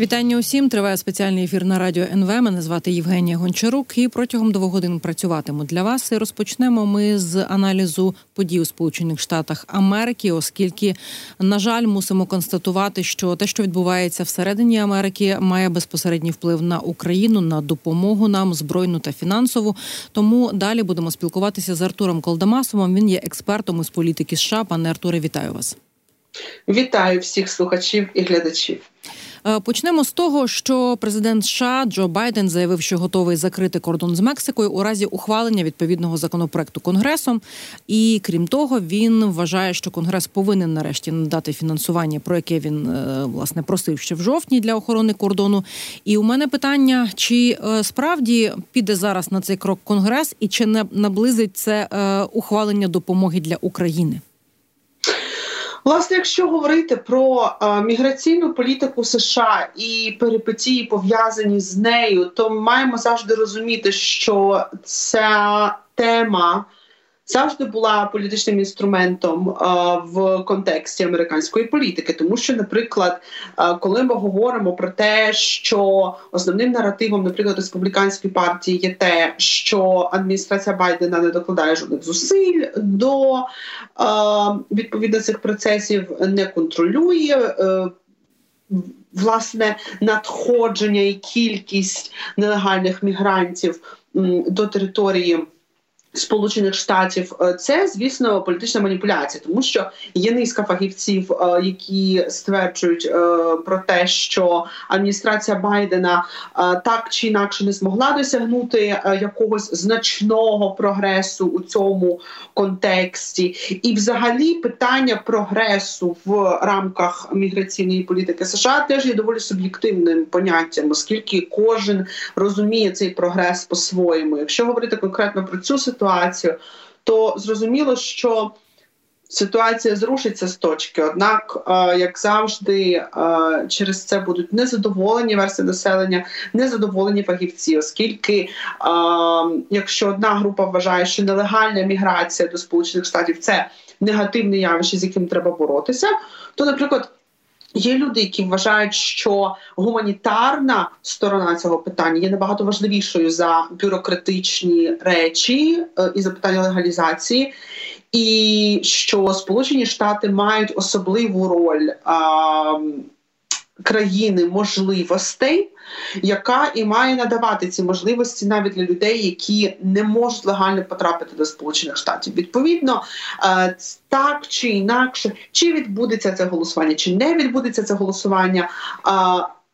Вітання усім. Триває спеціальний ефір на радіо НВ. Мене звати Євгенія Гончарук. І протягом двох годин працюватиму для вас. І Розпочнемо ми з аналізу подій у Сполучених Штатах Америки, оскільки, на жаль, мусимо констатувати, що те, що відбувається всередині Америки, має безпосередній вплив на Україну, на допомогу нам збройну та фінансову. Тому далі будемо спілкуватися з Артуром Колдамасовим. Він є експертом із політики США. Пане Артуре, вітаю вас. Вітаю всіх слухачів і глядачів. Е, почнемо з того, що президент США Джо Байден заявив, що готовий закрити кордон з Мексикою у разі ухвалення відповідного законопроекту конгресом. І крім того, він вважає, що конгрес повинен нарешті надати фінансування, про яке він е, власне просив ще в жовтні для охорони кордону. І у мене питання: чи е, справді піде зараз на цей крок конгрес, і чи не наблизить це ухвалення допомоги для України? Власне, якщо говорити про е, міграційну політику США і перипетії пов'язані з нею, то маємо завжди розуміти, що ця тема завжди була політичним інструментом в контексті американської політики, тому що, наприклад, коли ми говоримо про те, що основним наративом, наприклад, республіканської партії є те, що адміністрація Байдена не докладає жодних зусиль до відповідно цих процесів, не контролює. Е, власне надходження і кількість нелегальних мігрантів до території Сполучених Штатів е, це, звісно, політична маніпуляція, тому що є низка фахівців, е, які стверджують е, про те, що адміністрація Байдена так чи інакше не змогла досягнути якогось значного прогресу у цьому контексті, і, взагалі, питання прогресу в рамках міграційної політики США теж є доволі суб'єктивним поняттям, оскільки кожен розуміє цей прогрес по-своєму. Якщо говорити конкретно про цю ситуацію, ситуацію, то зрозуміло, що ситуація зрушиться з точки. Однак, е, як завжди, е, через це будуть незадоволені версії населення, незадоволені фахівці, оскільки, е, якщо одна група вважає, що нелегальна міграція до Сполучених Штатів це негативне явище, з яким треба боротися, то, наприклад. Є люди, які вважають, що гуманітарна сторона цього питання є набагато важливішою за бюрократичні речі е, і за питання легалізації, і що Сполучені Штати мають особливу роль країни можливостей, яка і має надавати ці можливості навіть для людей, які не можуть легально потрапити до Сполучених Штатів. Відповідно, е, так чи інакше, чи відбудеться це голосування, чи не відбудеться це голосування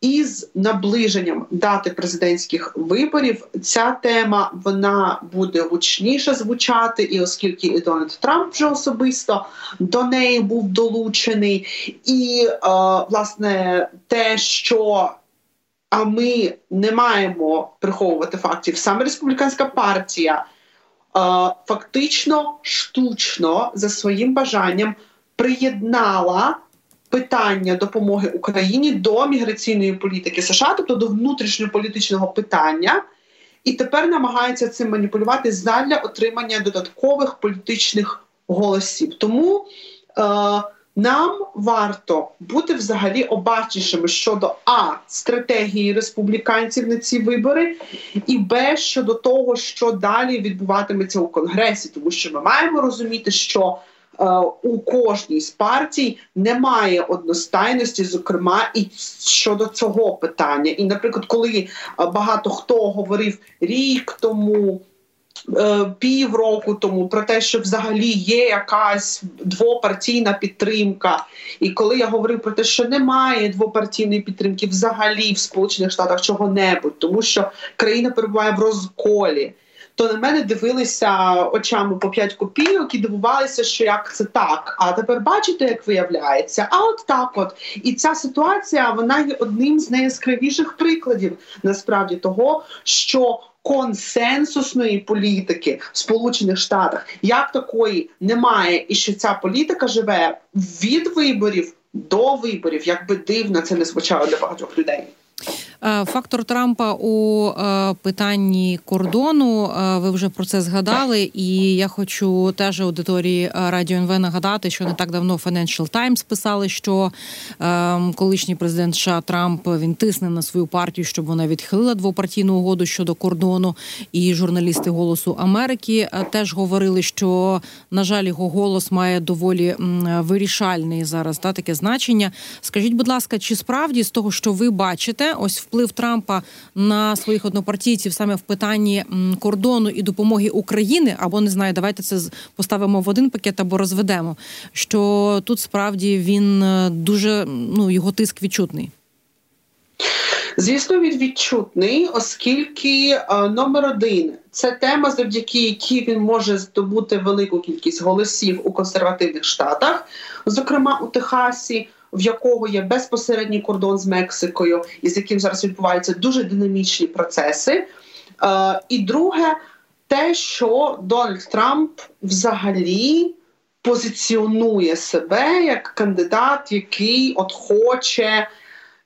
із наближенням дати президентських виборів ця тема вона буде гучніше звучати, і оскільки і Дональд Трамп вже особисто до неї був долучений, і е, власне те, що а ми не маємо приховувати фактів, саме республіканська партія е, фактично штучно за своїм бажанням приєднала питання допомоги Україні до міграційної політики США, тобто до внутрішньополітичного питання, і тепер намагаються цим маніпулювати задля отримання додаткових політичних голосів. Тому е, нам варто бути взагалі обачнішими щодо а стратегії республіканців на ці вибори, і б щодо того, що далі відбуватиметься у конгресі, тому що ми маємо розуміти, що у кожній з партій немає одностайності, зокрема і щодо цього питання. І, наприклад, коли е, багато хто говорив рік тому. Е, півроку тому про те, що взагалі є якась двопартійна підтримка, і коли я говорив про те, що немає двопартійної підтримки взагалі в Сполучених Штатах чого-небудь, тому що країна перебуває в розколі то на мене дивилися очами по 5 копійок і дивувалися, що як це так. А тепер бачите, як виявляється, а от так, от і ця ситуація вона є одним з найяскравіших прикладів насправді того, що Консенсусної політики в Сполучених Штатах як такої немає, і що ця політика живе від виборів до виборів, як би дивно це не звучало для багатьох людей. Е, фактор Трампа у е, питанні кордону. Е, ви вже про це згадали, і я хочу теж аудиторії Радіо НВ нагадати, що не так давно Financial Times писали, що колишній президент США Трамп він тисне на свою партію, щоб вона відхилила двопартійну угоду щодо кордону. І журналісти Голосу Америки теж говорили, що на жаль, його голос має доволі вирішальний зараз та таке значення. Скажіть, будь ласка, чи справді з того, що ви бачите, ось вплив Трампа на своїх однопартійців саме в питанні кордону і допомоги України, або не знаю, давайте це поставимо в один пакет або розведемо. Що тут справді він е, дуже ну його тиск відчутний. Звісно, він відчутний, оскільки е, номер один це тема, завдяки якій він може здобути велику кількість голосів у консервативних штатах, зокрема у Техасі в якого є безпосередній кордон з Мексикою, і з яким зараз відбуваються дуже динамічні процеси. Е, і друге, те, що Дональд Трамп взагалі позиціонує себе як кандидат, який от хоче.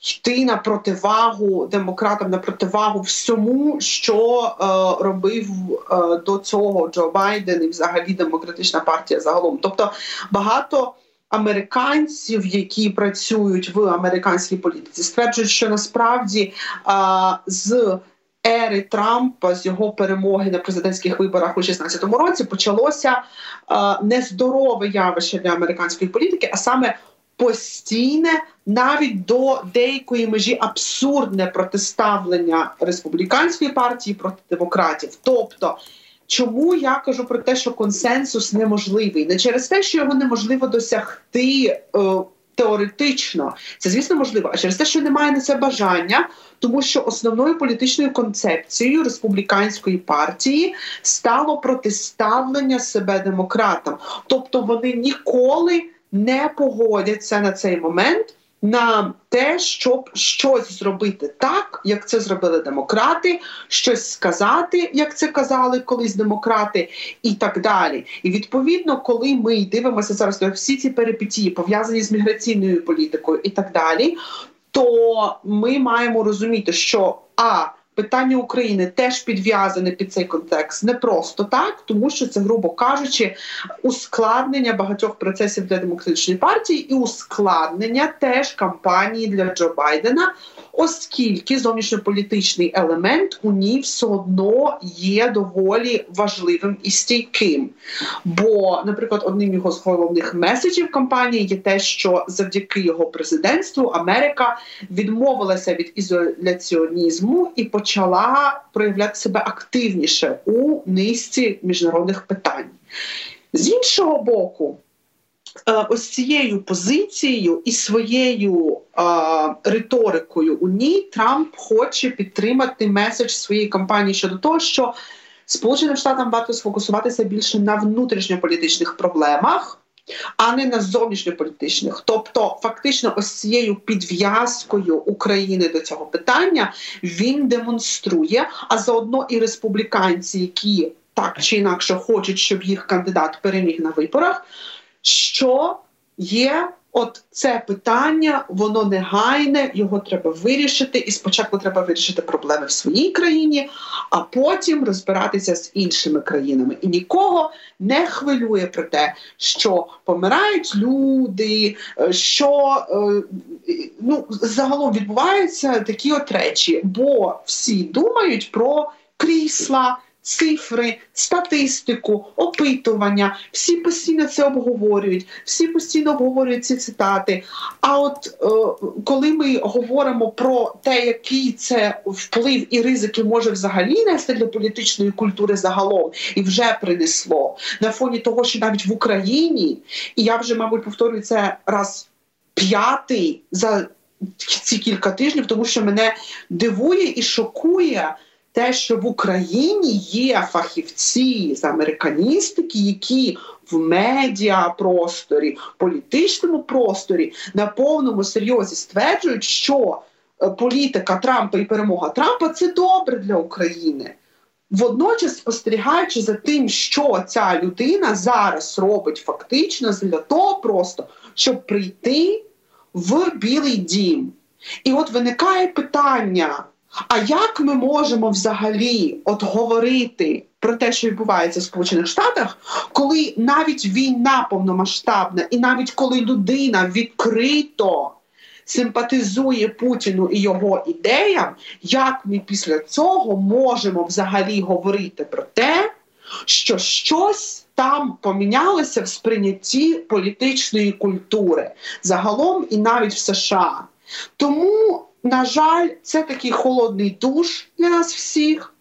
Йти на противагу демократам на противагу всьому, що е, робив е, до цього Джо Байден і взагалі демократична партія загалом. Тобто багато американців, які працюють в американській політиці, стверджують, що насправді а, з ери Трампа з його перемоги на президентських виборах у 2016 році почалося а, нездорове явище для американської політики, а саме постійне, навіть до деякої межі абсурдне протиставлення республіканської партії проти демократів, тобто. Чому я кажу про те, що консенсус неможливий? Не через те, що його неможливо досягти е, теоретично, це звісно можливо, а через те, що немає на це бажання, тому що основною політичною концепцією республіканської партії стало протиставлення себе демократам, тобто вони ніколи не погодяться на цей момент на те, щоб щось зробити так, як це зробили демократи, щось сказати, як це казали колись демократи, і так далі. І відповідно, коли ми дивимося зараз всі ці перипетії, пов'язані з міграційною політикою і так далі, то ми маємо розуміти, що а питання України теж підв'язане під цей контекст. Не просто так, тому що це, грубо кажучи, ускладнення багатьох процесів для демократичної партії і ускладнення теж кампанії для Джо Байдена оскільки зовнішньополітичний елемент у ній все одно є доволі важливим і стійким. Бо, наприклад, одним його з головних меседжів кампанії є те, що завдяки його президентству Америка відмовилася від ізоляціонізму і почала проявляти себе активніше у низці міжнародних питань. З іншого боку, ось цією позицією і своєю риторикою у ній Трамп хоче підтримати меседж своєї кампанії щодо того, що Сполученим Штатам варто сфокусуватися більше на внутрішньополітичних проблемах. А не на зовнішньополітичних, тобто фактично, ось цією підв'язкою України до цього питання він демонструє, а заодно і республіканці, які так чи інакше хочуть, щоб їх кандидат переміг на виборах, що є от це питання, воно негайне, його треба вирішити. І спочатку треба вирішити проблеми в своїй країні, а потім розбиратися з іншими країнами. І нікого не хвилює про те, що помирають люди, е, що е, ну, загалом відбуваються такі от речі, бо всі думають про крісла цифри, статистику, опитування. Всі постійно це обговорюють, всі постійно обговорюють ці цитати. А от е, коли ми говоримо про те, який це вплив і ризики може взагалі нести для політичної культури загалом, і вже принесло на фоні того, що навіть в Україні, і я вже, мабуть, повторюю це раз п'ятий за ці кілька тижнів, тому що мене дивує і шокує те, що в Україні є фахівці з американістики, які в медіапросторі, політичному просторі на повному серйозі стверджують, що е, політика Трампа і перемога Трампа це добре для України. Водночас спостерігаючи за тим, що ця людина зараз робить фактично для того, просто щоб прийти в Білий Дім І от виникає питання: а як ми можемо взагалі от говорити про те, що відбувається в Сполучених Штатах, коли навіть війна повномасштабна, і навіть коли людина відкрито симпатизує Путіну і його ідеям, як ми після цього можемо взагалі говорити про те, що щось там помінялося в сприйнятті політичної культури загалом і навіть в США. Тому, на жаль, це такий холодний душ для нас всіх,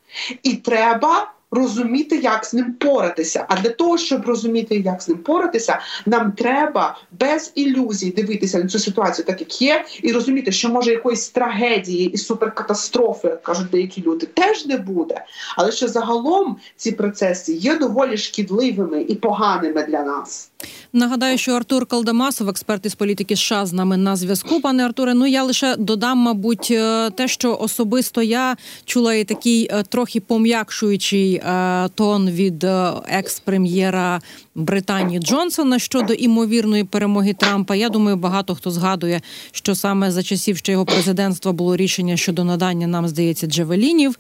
і треба розуміти, як з ним поратися. А для того, щоб розуміти, як з ним поратися, нам треба без ілюзій дивитися на цю ситуацію, так як є, і розуміти, що може якоїсь трагедії і суперкатастрофи, як кажуть деякі люди, теж не буде. Але що загалом ці процеси є доволі шкідливими і поганими для нас. Нагадаю, що Артур Калдамасов, експерт із політики США, з нами на зв'язку. Пане Артуре, ну я лише додам, мабуть, е, те, що особисто я чула і такий е, трохи пом'якшуючий е, тон від екс-прем'єра Британії Джонсона щодо імовірної перемоги Трампа. Я думаю, багато хто згадує, що саме за часів ще його президентства було рішення щодо надання нам здається джевелінів.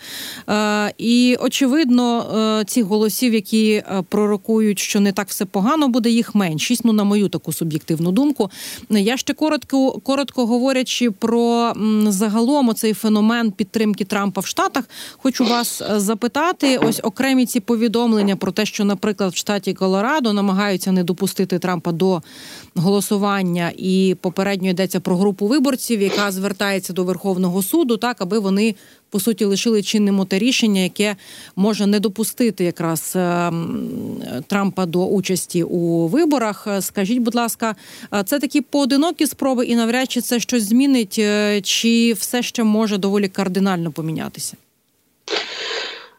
І очевидно, цих голосів, які пророкують, що не так все погано буде, їх меншість. Ну на мою таку суб'єктивну думку. Я ще коротко коротко говорячи про загалом цей феномен підтримки Трампа в Штатах, хочу вас е, запитати: ось окремі ці повідомлення про те, що, наприклад, в штаті Колорадо намагаються не допустити Трампа до голосування, і попередньо йдеться про групу виборців, яка звертається до Верховного суду, так аби вони по суті лишили чинним те рішення, яке може не допустити якраз е, Трампа до участі у виборах. Скажіть, будь ласка, е, це такі поодинокі спроби, і навряд чи це щось змінить, е, чи все ще може доволі кардинально помінятися?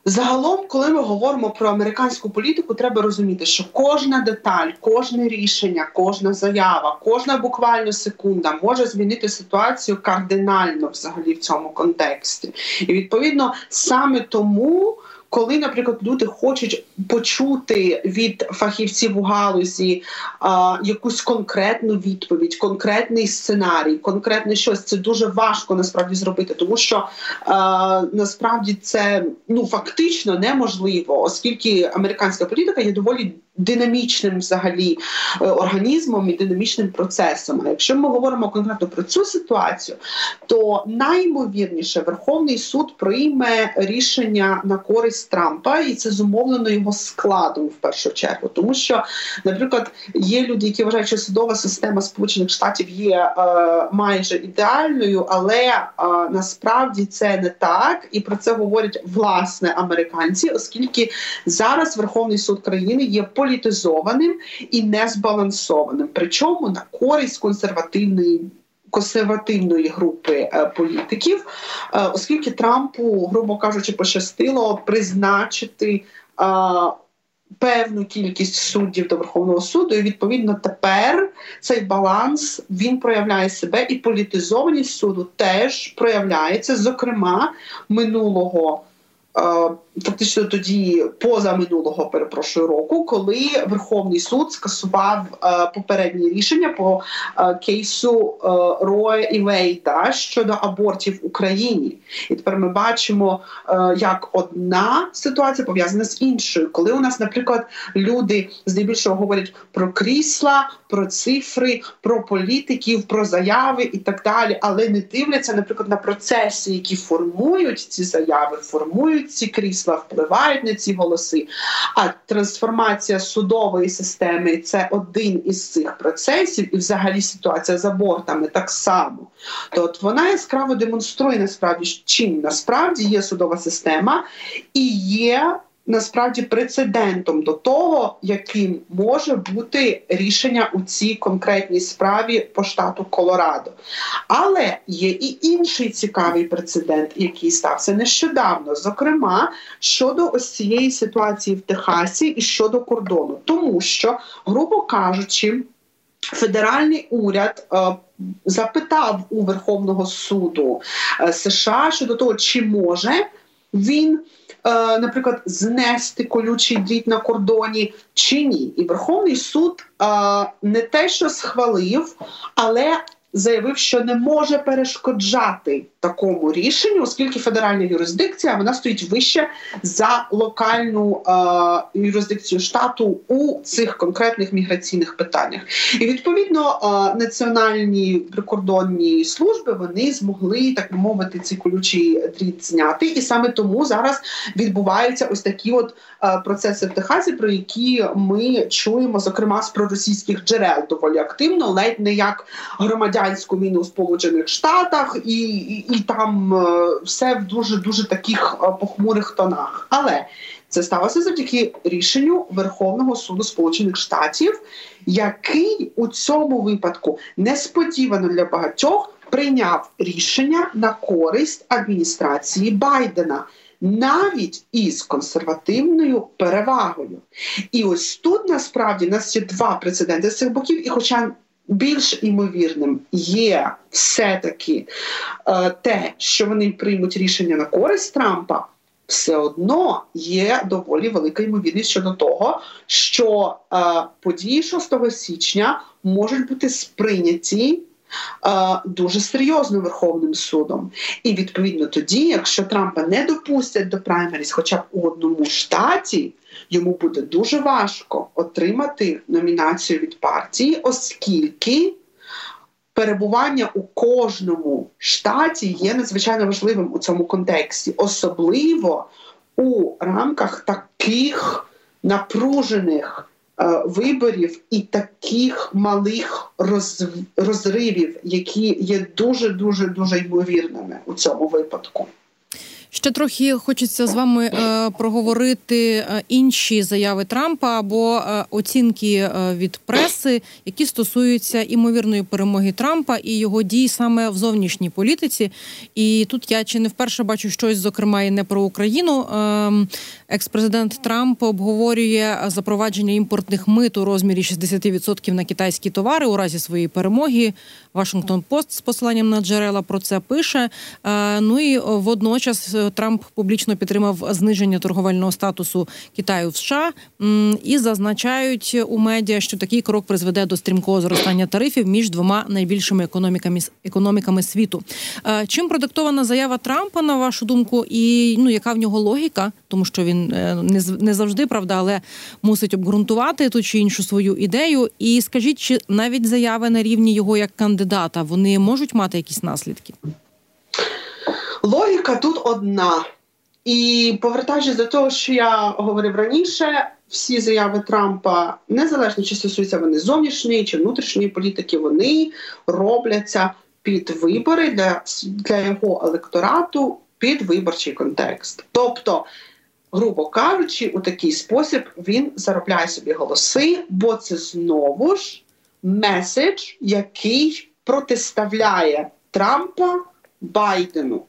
Загалом, коли ми говоримо про американську політику, треба розуміти, що кожна деталь, кожне рішення, кожна заява, кожна буквально секунда може змінити ситуацію кардинально взагалі в цьому контексті. І відповідно саме тому коли, наприклад, люди хочуть почути від фахівців у галузі а, якусь конкретну відповідь, конкретний сценарій, конкретне щось, це дуже важко насправді зробити, тому що а, насправді це ну фактично неможливо, оскільки американська політика є доволі динамічним взагалі е, організмом і динамічним процесом. А якщо ми говоримо конкретно про цю ситуацію, то наймовірніше Верховний суд прийме рішення на користь Трампа, і це зумовлено його складом в першу чергу, тому що, наприклад, є люди, які вважають, що судова система Сполучених Штатів є е, майже ідеальною, але е, насправді це не так, і про це говорять власне американці, оскільки зараз Верховний суд країни є політичним політизованим і незбалансованим, причому на користь консервативної. Консервативної групи е, політиків, е, оскільки Трампу, грубо кажучи, пощастило призначити е, певну кількість суддів до Верховного суду, і відповідно тепер цей баланс він проявляє себе, і політизованість суду теж проявляється, зокрема минулого фактично тоді поза минулого перепрошую року, коли Верховний суд скасував е, попередні рішення по е, кейсу е, Роя і Вейта щодо абортів в Україні, і тепер ми бачимо, е, як одна ситуація пов'язана з іншою, коли у нас, наприклад, люди здебільшого говорять про крісла, про цифри, про політиків, про заяви і так далі, але не дивляться, наприклад, на процеси, які формують ці заяви, формують ці крісла впливають на ці голоси. А трансформація судової системи це один із цих процесів, і взагалі ситуація з абортами так само. То от вона яскраво демонструє насправді, чим насправді є судова система і є насправді прецедентом до того, яким може бути рішення у цій конкретній справі по штату Колорадо. Але є і інший цікавий прецедент, який стався нещодавно, зокрема щодо ось цієї ситуації в Техасі і щодо кордону, тому що, грубо кажучи, федеральний уряд. Е, запитав у Верховного суду е, США щодо того, чи може він наприклад, знести колючий дріт на кордоні чи ні. І Верховний суд е, не те, що схвалив, але заявив, що не може перешкоджати такому рішенню, оскільки федеральна юрисдикція вона стоїть вище за локальну е, юрисдикцію штату у цих конкретних міграційних питаннях. І відповідно е, національні прикордонні служби вони змогли так би мовити ці колючий дріт зняти, і саме тому зараз відбуваються ось такі от е, процеси в Техасі, про які ми чуємо, зокрема з проросійських джерел доволі активно, ледь не як громадянську війну в Сполучених Штатах і, і і там е, все в дуже дуже таких е, похмурих тонах. Але це сталося завдяки рішенню Верховного суду Сполучених Штатів, який у цьому випадку несподівано для багатьох прийняв рішення на користь адміністрації Байдена. Навіть із консервативною перевагою, і ось тут насправді нас є два прецеденти з цих боків, і, хоча більш імовірним є все-таки е, те, що вони приймуть рішення на користь Трампа. Все одно є доволі велика ймовірність щодо того, що е, події 6 січня можуть бути сприйняті дуже серйозно Верховним судом. І відповідно тоді, якщо Трампа не допустять до праймеріс, хоча б у одному штаті, йому буде дуже важко отримати номінацію від партії, оскільки перебування у кожному штаті є надзвичайно важливим у цьому контексті, особливо у рамках таких напружених е, виборів і таких малих роз, розривів, які є дуже дуже дуже ймовірними у цьому випадку. Ще трохи хочеться з вами е, проговорити е, інші заяви Трампа або е, оцінки від преси, які стосуються імовірної перемоги Трампа і його дій саме в зовнішній політиці. І тут я чи не вперше бачу щось, зокрема, і не про Україну. Ем, екс-президент Трамп обговорює запровадження імпортних мит у розмірі 60% на китайські товари у разі своєї перемоги. Вашингтон Пост з посиланням на джерела про це пише. Ну і водночас. Трамп публічно підтримав зниження торговельного статусу Китаю в США і зазначають у медіа, що такий крок призведе до стрімкого зростання тарифів між двома найбільшими економіками економіками світу. Е, чим продиктована заява Трампа на вашу думку, і ну яка в нього логіка, тому що він е, не не завжди правда, але мусить обґрунтувати ту чи іншу свою ідею. І скажіть, чи навіть заяви на рівні його як кандидата вони можуть мати якісь наслідки? Логіка тут одна. І повертаючись до того, що я говорив раніше, всі заяви Трампа, незалежно чи стосуються вони зовнішньої чи внутрішньої політики, вони робляться під вибори для, для його електорату під виборчий контекст. Тобто, грубо кажучи, у такий спосіб він заробляє собі голоси, бо це знову ж меседж, який протиставляє Трампа Байдену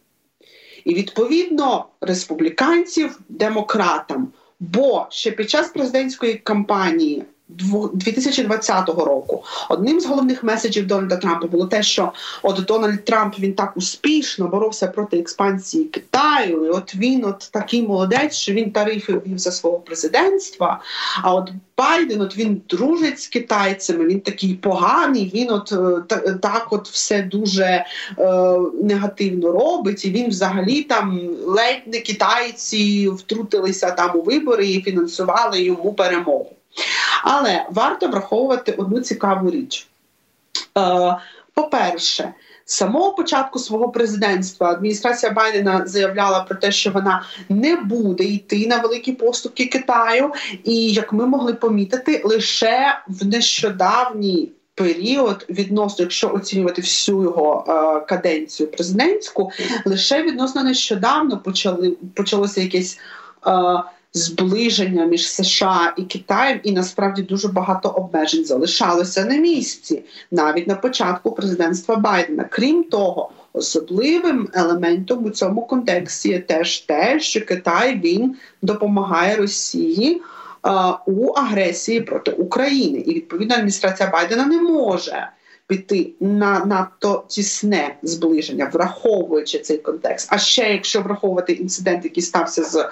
і відповідно республіканців демократам. Бо ще під час президентської кампанії 2020 року одним з головних меседжів Дональда Трампа було те, що от Дональд Трамп він так успішно боровся проти експансії Китаю. і От він от такий молодець, що він тарифи ввів за свого президентства. А от Байден, от він дружить з китайцями. Він такий поганий. Він от е, так, от все дуже е, негативно робить. І він взагалі там ледь не китайці втрутилися там у вибори і фінансували йому перемогу. Але варто враховувати одну цікаву річ. Е, По-перше, з самого початку свого президентства адміністрація Байдена заявляла про те, що вона не буде йти на великі поступки Китаю, і як ми могли помітити, лише в нещодавній період відносно, якщо оцінювати всю його е, каденцію президентську, лише відносно нещодавно почали почалося якесь. Е, зближення між США і Китаєм, і насправді дуже багато обмежень залишалося на місці, навіть на початку президентства Байдена. Крім того, особливим елементом у цьому контексті є теж те, що Китай він допомагає Росії. У агресії проти України і відповідно адміністрація Байдена не може піти на надто тісне зближення, враховуючи цей контекст. А ще якщо враховувати інцидент, який стався з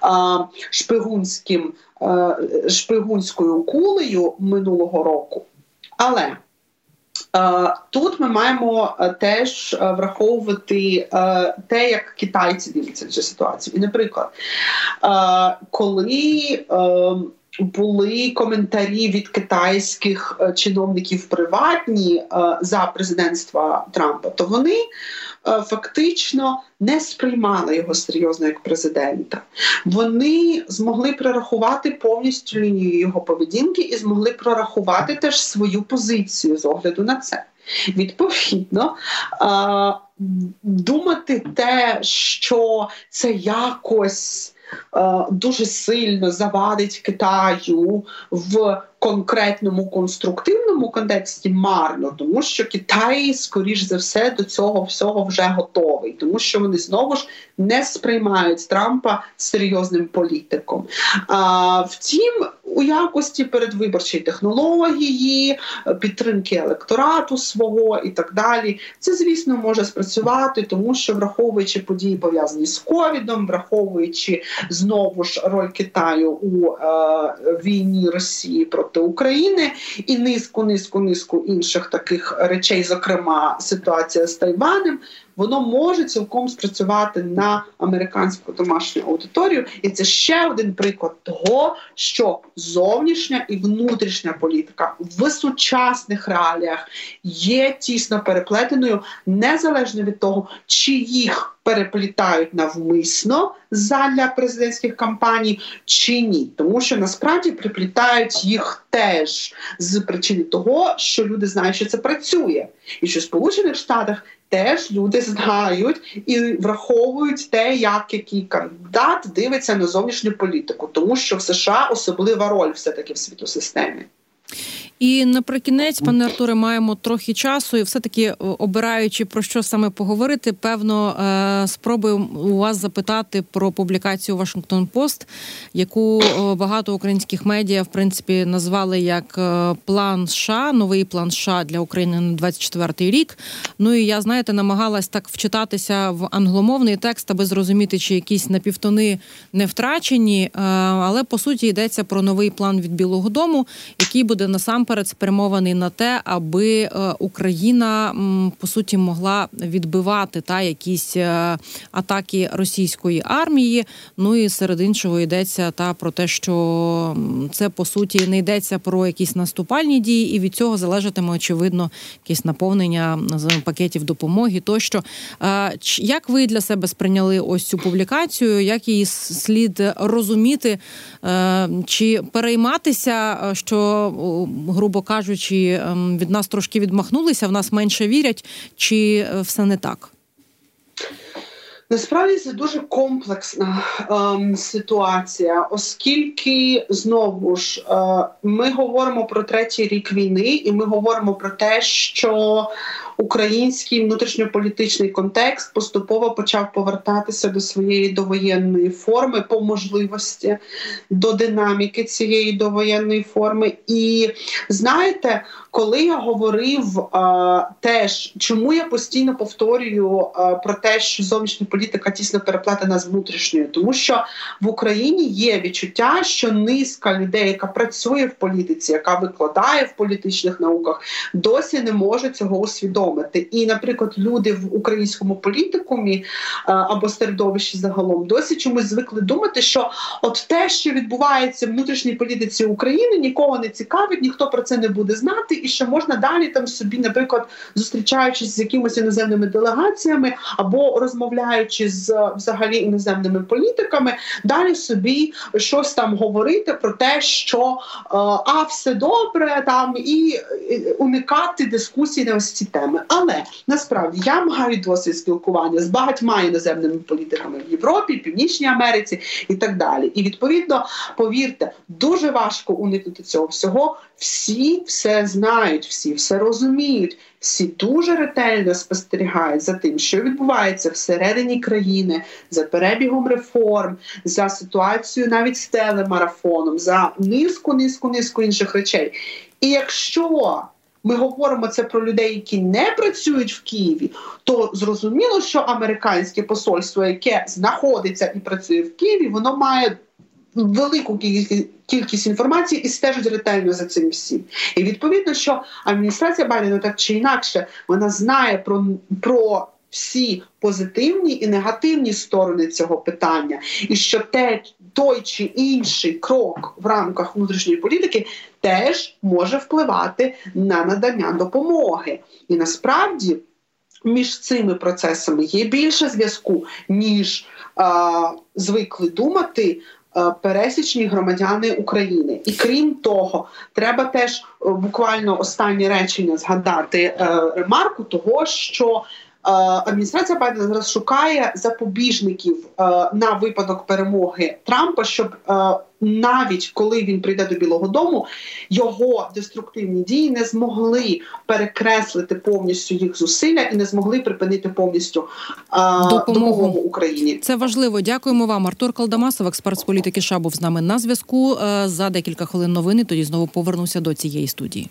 а, шпигунським а, шпигунською кулею минулого року, але Тут ми маємо теж враховувати те, як китайці дивляться цю ситуацію. І, наприклад, коли були коментарі від китайських е, чиновників приватні е, за президентства Трампа, то вони е, фактично не сприймали його серйозно як президента. Вони змогли прорахувати повністю лінію його поведінки і змогли прорахувати теж свою позицію з огляду на це. Відповідно, думати те, що це якось. Е, дуже сильно завадить Китаю в конкретному конструктивному контексті марно, тому що Китай, скоріш за все, до цього всього вже готовий, тому що вони знову ж не сприймають Трампа серйозним політиком. А, Втім, у якості передвиборчої технології, підтримки електорату свого і так далі, це звісно може спрацювати, тому що враховуючи події пов'язані з ковідом, враховуючи знову ж роль Китаю у е, війні Росії проти України і низку, низку, низку інших таких речей, зокрема ситуація з Тайванем, воно може цілком спрацювати на американську домашню аудиторію, і це ще один приклад того, що зовнішня і внутрішня політика в сучасних реаліях є тісно переплетеною, незалежно від того, чи їх переплітають навмисно задля президентських кампаній чи ні, тому що насправді приплітають їх теж з причини того, що люди знають, що це працює, і що в Сполучених Штатах теж люди знають і враховують те, як який кандидат дивиться на зовнішню політику, тому що в США особлива роль все таки в світосистемі. І наприкінець, пане Артуре, маємо трохи часу, і все-таки е, обираючи про що саме поговорити, певно, е, спробую у вас запитати про публікацію Вашингтон Пост, яку е, багато українських медіа в принципі назвали як план США, новий план США для України на 24-й рік. Ну і я знаєте, намагалась так вчитатися в англомовний текст, аби зрозуміти, чи якісь напівтони не втрачені. Але по суті йдеться про новий план від Білого Дому, який буде насам насамперед спрямований на те, аби е, Україна по суті могла відбивати та якісь е, атаки російської армії. Ну і серед іншого йдеться та про те, що це по суті не йдеться про якісь наступальні дії, і від цього залежатиме очевидно якесь наповнення пакетів допомоги. Тощо е, як ви для себе сприйняли ось цю публікацію? Як її слід розуміти чи перейматися, що грубо кажучи, ем, від нас трошки відмахнулися, в нас менше вірять, чи е, все не так? Насправді це дуже комплексна ем, ситуація, оскільки знову ж е, ми говоримо про третій рік війни, і ми говоримо про те, що український внутрішньополітичний контекст поступово почав повертатися до своєї довоєнної форми по можливості до динаміки цієї довоєнної форми. І знаєте, коли я говорив а, теж, чому я постійно повторюю а, про те, що зовнішня політика тісно переплетена з внутрішньою, тому що в Україні є відчуття, що низка людей, яка працює в політиці, яка викладає в політичних науках, досі не може цього усвідомити. І, наприклад, люди в українському політикумі а, або середовищі загалом досі чомусь звикли думати, що от те, що відбувається в внутрішній політиці України, нікого не цікавить, ніхто про це не буде знати і що можна далі там собі, наприклад, зустрічаючись з якимось іноземними делегаціями або розмовляючи з взагалі іноземними політиками, далі собі щось там говорити про те, що е, а все добре, там і уникати дискусії на ось ці теми. Але насправді я маю досвід спілкування з багатьма іноземними політиками в Європі, Північній Америці і так далі. І відповідно, повірте, дуже важко уникнути цього всього. Всі все знають, всі все розуміють, всі дуже ретельно спостерігають за тим, що відбувається всередині країни, за перебігом реформ, за ситуацією навіть з телемарафоном, за низку, низку, низку інших речей. І якщо ми говоримо це про людей, які не працюють в Києві, то зрозуміло, що американське посольство, яке знаходиться і працює в Києві, воно має велику кількість інформації і стежать ретельно за цим всім. І відповідно, що адміністрація Байдена так чи інакше вона знає про, про всі позитивні і негативні сторони цього питання, і що те той чи інший крок в рамках внутрішньої політики теж може впливати на надання допомоги, і насправді. Між цими процесами є більше зв'язку, ніж е, звикли думати пересічні громадяни України. І крім того, треба теж е, буквально останнє речення згадати е, ремарку того, що Е, адміністрація Байдена зараз шукає запобіжників е, на випадок перемоги Трампа, щоб е, навіть коли він прийде до Білого Дому, його деструктивні дії не змогли перекреслити повністю їх зусилля і не змогли припинити повністю допомогу, допомогу Україні. Це важливо. Дякуємо вам. Артур Калдамасов, експерт з політики США, був з нами на зв'язку. За декілька хвилин новини. Тоді знову повернуся до цієї студії.